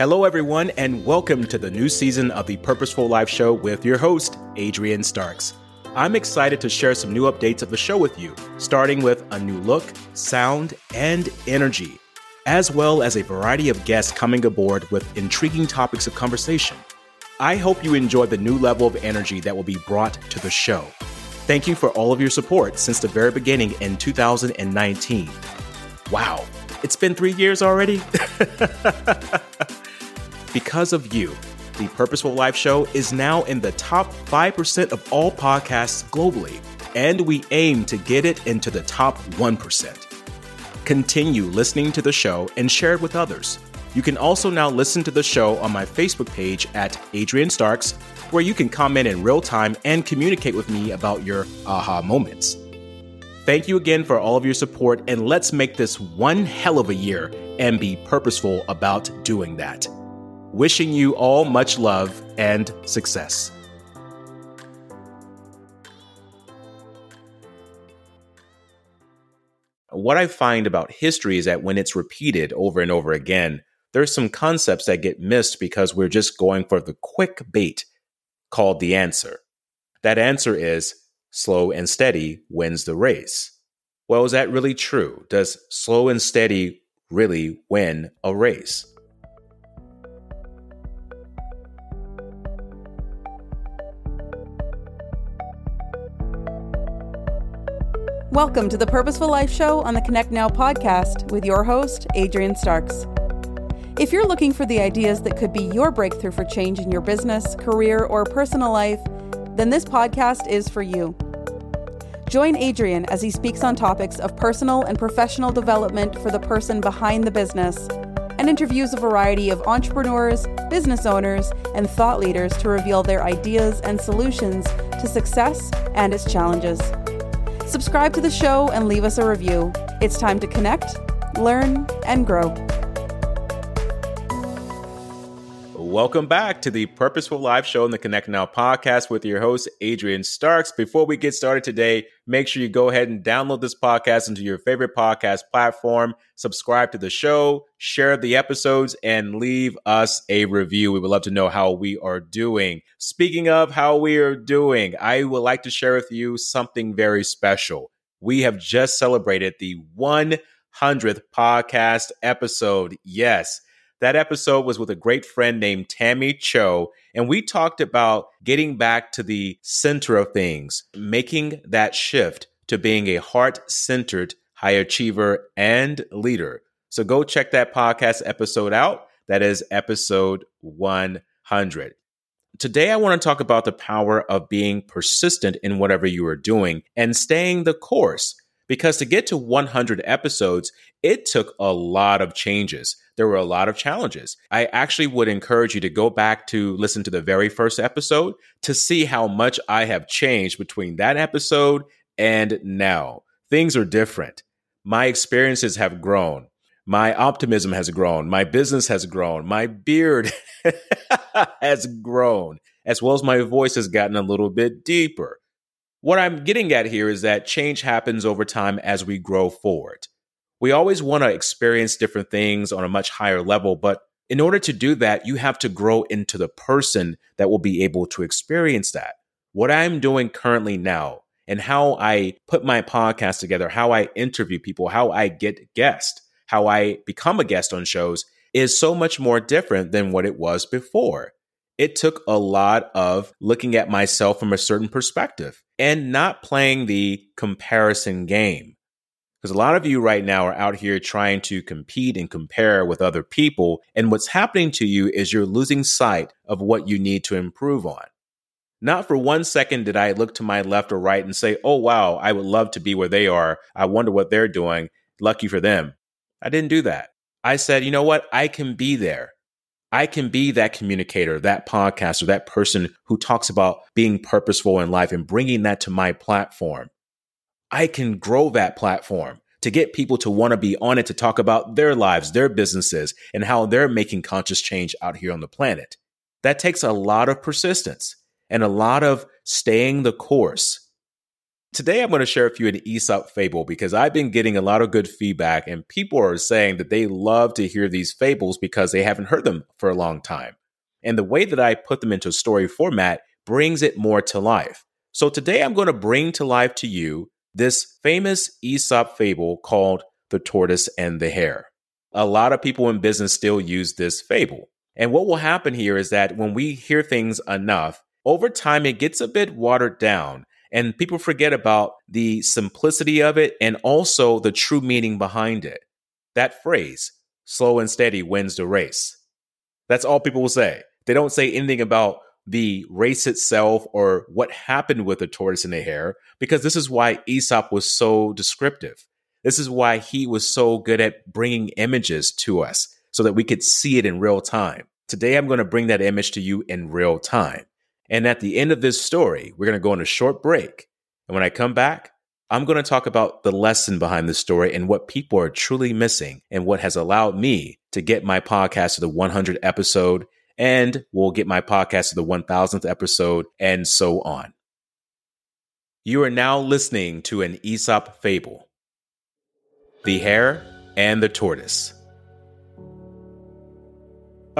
Hello, everyone, and welcome to the new season of the Purposeful Life Show with your host, Adrian Starks. I'm excited to share some new updates of the show with you, starting with a new look, sound, and energy, as well as a variety of guests coming aboard with intriguing topics of conversation. I hope you enjoy the new level of energy that will be brought to the show. Thank you for all of your support since the very beginning in 2019. Wow, it's been three years already? Because of you, the Purposeful Life Show is now in the top 5% of all podcasts globally, and we aim to get it into the top 1%. Continue listening to the show and share it with others. You can also now listen to the show on my Facebook page at Adrian Starks, where you can comment in real time and communicate with me about your aha moments. Thank you again for all of your support, and let's make this one hell of a year and be purposeful about doing that. Wishing you all much love and success. What I find about history is that when it's repeated over and over again, there's some concepts that get missed because we're just going for the quick bait called the answer. That answer is slow and steady wins the race. Well, is that really true? Does slow and steady really win a race? Welcome to the Purposeful Life Show on the Connect Now podcast with your host, Adrian Starks. If you're looking for the ideas that could be your breakthrough for change in your business, career, or personal life, then this podcast is for you. Join Adrian as he speaks on topics of personal and professional development for the person behind the business and interviews a variety of entrepreneurs, business owners, and thought leaders to reveal their ideas and solutions to success and its challenges. Subscribe to the show and leave us a review. It's time to connect, learn, and grow. Welcome back to the Purposeful Life Show in the Connect Now podcast with your host, Adrian Starks. Before we get started today, make sure you go ahead and download this podcast into your favorite podcast platform, subscribe to the show, share the episodes, and leave us a review. We would love to know how we are doing. Speaking of how we are doing, I would like to share with you something very special. We have just celebrated the 100th podcast episode. Yes. That episode was with a great friend named Tammy Cho, and we talked about getting back to the center of things, making that shift to being a heart centered high achiever and leader. So go check that podcast episode out. That is episode 100. Today, I want to talk about the power of being persistent in whatever you are doing and staying the course. Because to get to 100 episodes, it took a lot of changes there were a lot of challenges. I actually would encourage you to go back to listen to the very first episode to see how much I have changed between that episode and now. Things are different. My experiences have grown. My optimism has grown. My business has grown. My beard has grown, as well as my voice has gotten a little bit deeper. What I'm getting at here is that change happens over time as we grow forward we always want to experience different things on a much higher level. But in order to do that, you have to grow into the person that will be able to experience that. What I'm doing currently now and how I put my podcast together, how I interview people, how I get guests, how I become a guest on shows is so much more different than what it was before. It took a lot of looking at myself from a certain perspective and not playing the comparison game. Because a lot of you right now are out here trying to compete and compare with other people. And what's happening to you is you're losing sight of what you need to improve on. Not for one second did I look to my left or right and say, oh, wow, I would love to be where they are. I wonder what they're doing. Lucky for them. I didn't do that. I said, you know what? I can be there. I can be that communicator, that podcaster, that person who talks about being purposeful in life and bringing that to my platform. I can grow that platform to get people to want to be on it to talk about their lives, their businesses, and how they're making conscious change out here on the planet. That takes a lot of persistence and a lot of staying the course. Today, I'm going to share with you an Aesop fable because I've been getting a lot of good feedback, and people are saying that they love to hear these fables because they haven't heard them for a long time. And the way that I put them into story format brings it more to life. So today, I'm going to bring to life to you this famous Aesop fable called The Tortoise and the Hare. A lot of people in business still use this fable. And what will happen here is that when we hear things enough, over time it gets a bit watered down and people forget about the simplicity of it and also the true meaning behind it. That phrase, slow and steady wins the race. That's all people will say. They don't say anything about the race itself or what happened with the tortoise and the hare, because this is why Aesop was so descriptive. This is why he was so good at bringing images to us so that we could see it in real time. Today, I'm going to bring that image to you in real time. And at the end of this story, we're going to go on a short break. And when I come back, I'm going to talk about the lesson behind the story and what people are truly missing and what has allowed me to get my podcast to the 100 episode and we'll get my podcast to the 1000th episode and so on. You are now listening to an Aesop fable The Hare and the Tortoise.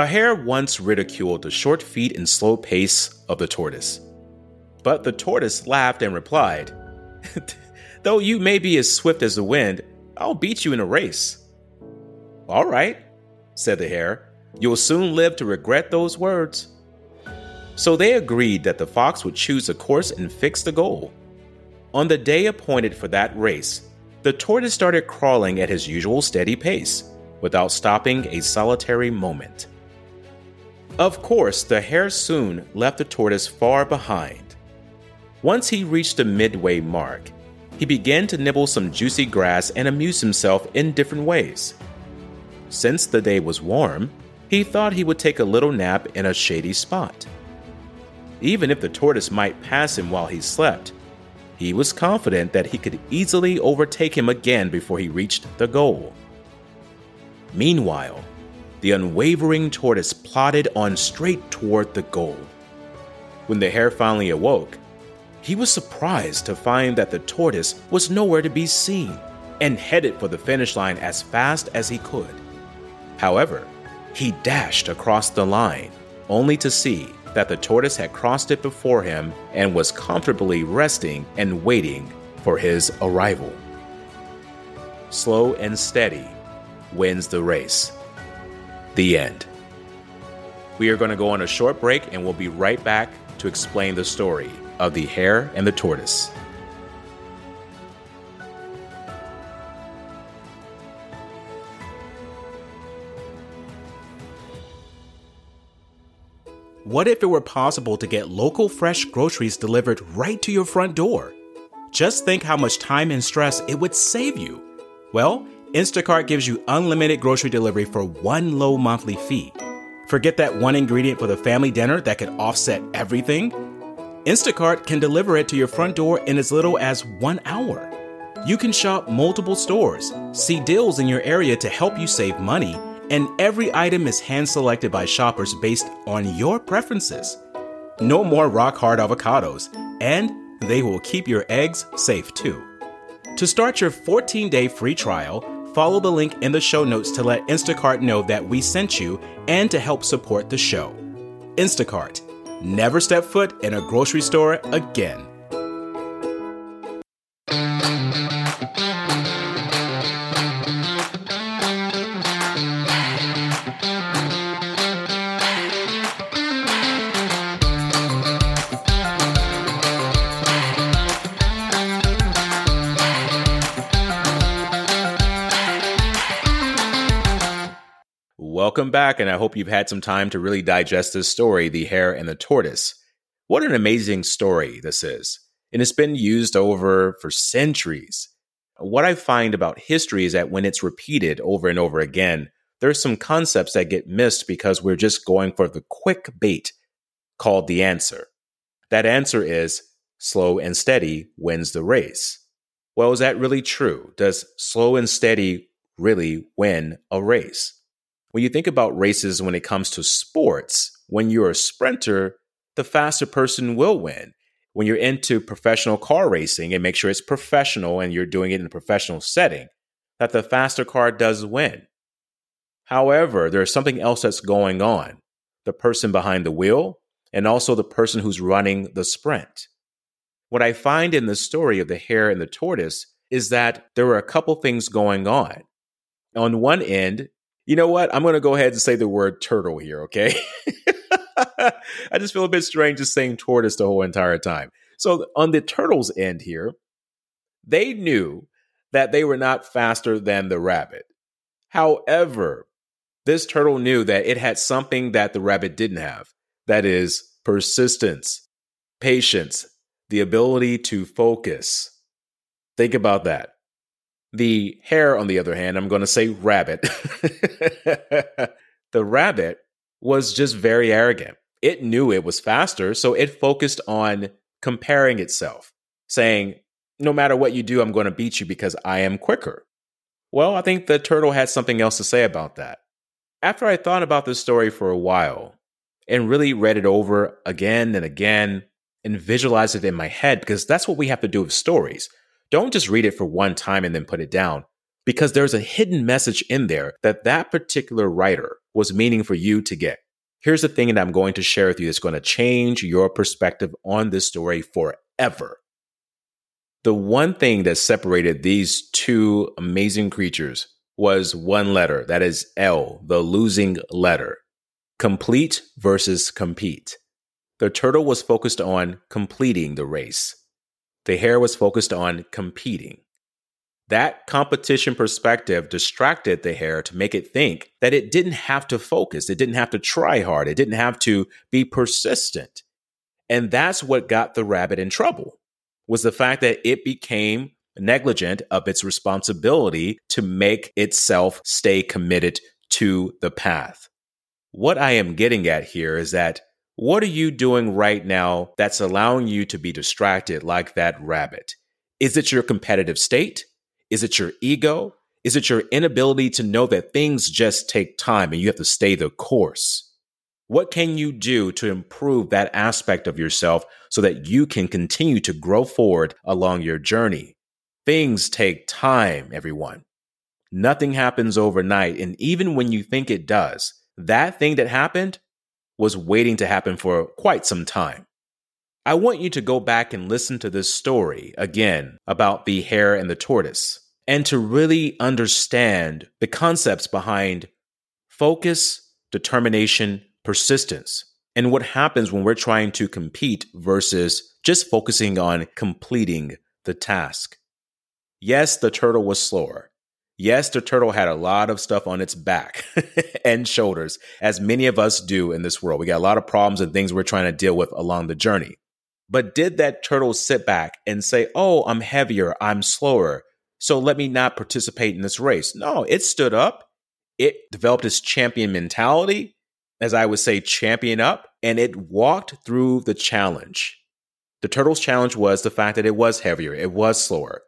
Hare once ridiculed the short feet and slow pace of the tortoise. But the tortoise laughed and replied, Though you may be as swift as the wind, I'll beat you in a race. All right, said the hare. You'll soon live to regret those words. So they agreed that the fox would choose a course and fix the goal. On the day appointed for that race, the tortoise started crawling at his usual steady pace, without stopping a solitary moment. Of course, the hare soon left the tortoise far behind. Once he reached the midway mark, he began to nibble some juicy grass and amuse himself in different ways. Since the day was warm, he thought he would take a little nap in a shady spot. Even if the tortoise might pass him while he slept, he was confident that he could easily overtake him again before he reached the goal. Meanwhile, the unwavering tortoise plodded on straight toward the goal. When the hare finally awoke, he was surprised to find that the tortoise was nowhere to be seen and headed for the finish line as fast as he could. However, he dashed across the line, only to see that the tortoise had crossed it before him and was comfortably resting and waiting for his arrival. Slow and steady wins the race. The end. We are going to go on a short break and we'll be right back to explain the story of the hare and the tortoise. What if it were possible to get local fresh groceries delivered right to your front door? Just think how much time and stress it would save you. Well, Instacart gives you unlimited grocery delivery for one low monthly fee. Forget that one ingredient for the family dinner that could offset everything? Instacart can deliver it to your front door in as little as one hour. You can shop multiple stores, see deals in your area to help you save money, and every item is hand selected by shoppers based on your preferences. No more rock hard avocados, and they will keep your eggs safe too. To start your 14 day free trial, follow the link in the show notes to let Instacart know that we sent you and to help support the show. Instacart. Never step foot in a grocery store again. Welcome back, and I hope you've had some time to really digest this story The Hare and the Tortoise. What an amazing story this is. And it's been used over for centuries. What I find about history is that when it's repeated over and over again, there's some concepts that get missed because we're just going for the quick bait called the answer. That answer is slow and steady wins the race. Well, is that really true? Does slow and steady really win a race? When you think about races when it comes to sports, when you're a sprinter, the faster person will win. when you're into professional car racing and make sure it's professional and you're doing it in a professional setting, that the faster car does win. However, there's something else that's going on the person behind the wheel and also the person who's running the sprint. What I find in the story of the hare and the tortoise is that there were a couple things going on. On one end, you know what? I'm going to go ahead and say the word turtle here, okay? I just feel a bit strange just saying tortoise the whole entire time. So, on the turtle's end here, they knew that they were not faster than the rabbit. However, this turtle knew that it had something that the rabbit didn't have that is, persistence, patience, the ability to focus. Think about that. The hare, on the other hand, I'm going to say rabbit. the rabbit was just very arrogant. It knew it was faster, so it focused on comparing itself, saying, No matter what you do, I'm going to beat you because I am quicker. Well, I think the turtle had something else to say about that. After I thought about this story for a while and really read it over again and again and visualized it in my head, because that's what we have to do with stories. Don't just read it for one time and then put it down, because there's a hidden message in there that that particular writer was meaning for you to get. Here's the thing that I'm going to share with you that's going to change your perspective on this story forever. The one thing that separated these two amazing creatures was one letter, that is L, the losing letter. Complete versus compete. The turtle was focused on completing the race. The hare was focused on competing. That competition perspective distracted the hare to make it think that it didn't have to focus, it didn't have to try hard, it didn't have to be persistent. And that's what got the rabbit in trouble. Was the fact that it became negligent of its responsibility to make itself stay committed to the path. What I am getting at here is that what are you doing right now that's allowing you to be distracted like that rabbit? Is it your competitive state? Is it your ego? Is it your inability to know that things just take time and you have to stay the course? What can you do to improve that aspect of yourself so that you can continue to grow forward along your journey? Things take time, everyone. Nothing happens overnight. And even when you think it does, that thing that happened was waiting to happen for quite some time. I want you to go back and listen to this story again about the hare and the tortoise and to really understand the concepts behind focus, determination, persistence, and what happens when we're trying to compete versus just focusing on completing the task. Yes, the turtle was slower. Yes, the turtle had a lot of stuff on its back and shoulders, as many of us do in this world. We got a lot of problems and things we're trying to deal with along the journey. But did that turtle sit back and say, Oh, I'm heavier, I'm slower, so let me not participate in this race? No, it stood up. It developed its champion mentality, as I would say, champion up, and it walked through the challenge. The turtle's challenge was the fact that it was heavier, it was slower,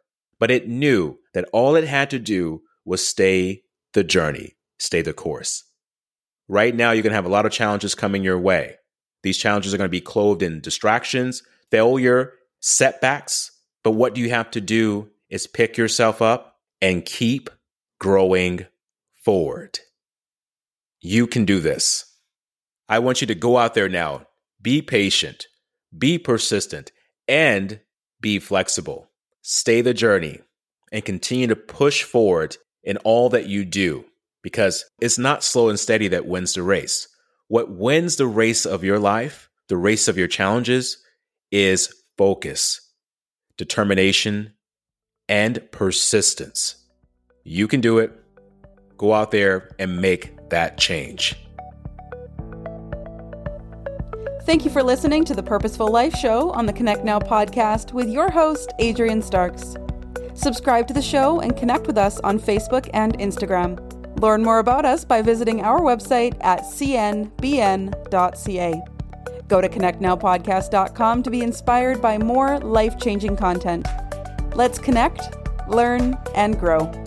but it knew that all it had to do was stay the journey, stay the course. Right now, you're going to have a lot of challenges coming your way. These challenges are going to be clothed in distractions, failure, setbacks. But what you have to do is pick yourself up and keep growing forward. You can do this. I want you to go out there now, be patient, be persistent, and be flexible. Stay the journey and continue to push forward in all that you do because it's not slow and steady that wins the race. What wins the race of your life, the race of your challenges, is focus, determination, and persistence. You can do it. Go out there and make that change. Thank you for listening to the Purposeful Life Show on the Connect Now podcast with your host, Adrian Starks. Subscribe to the show and connect with us on Facebook and Instagram. Learn more about us by visiting our website at cnbn.ca. Go to connectnowpodcast.com to be inspired by more life changing content. Let's connect, learn, and grow.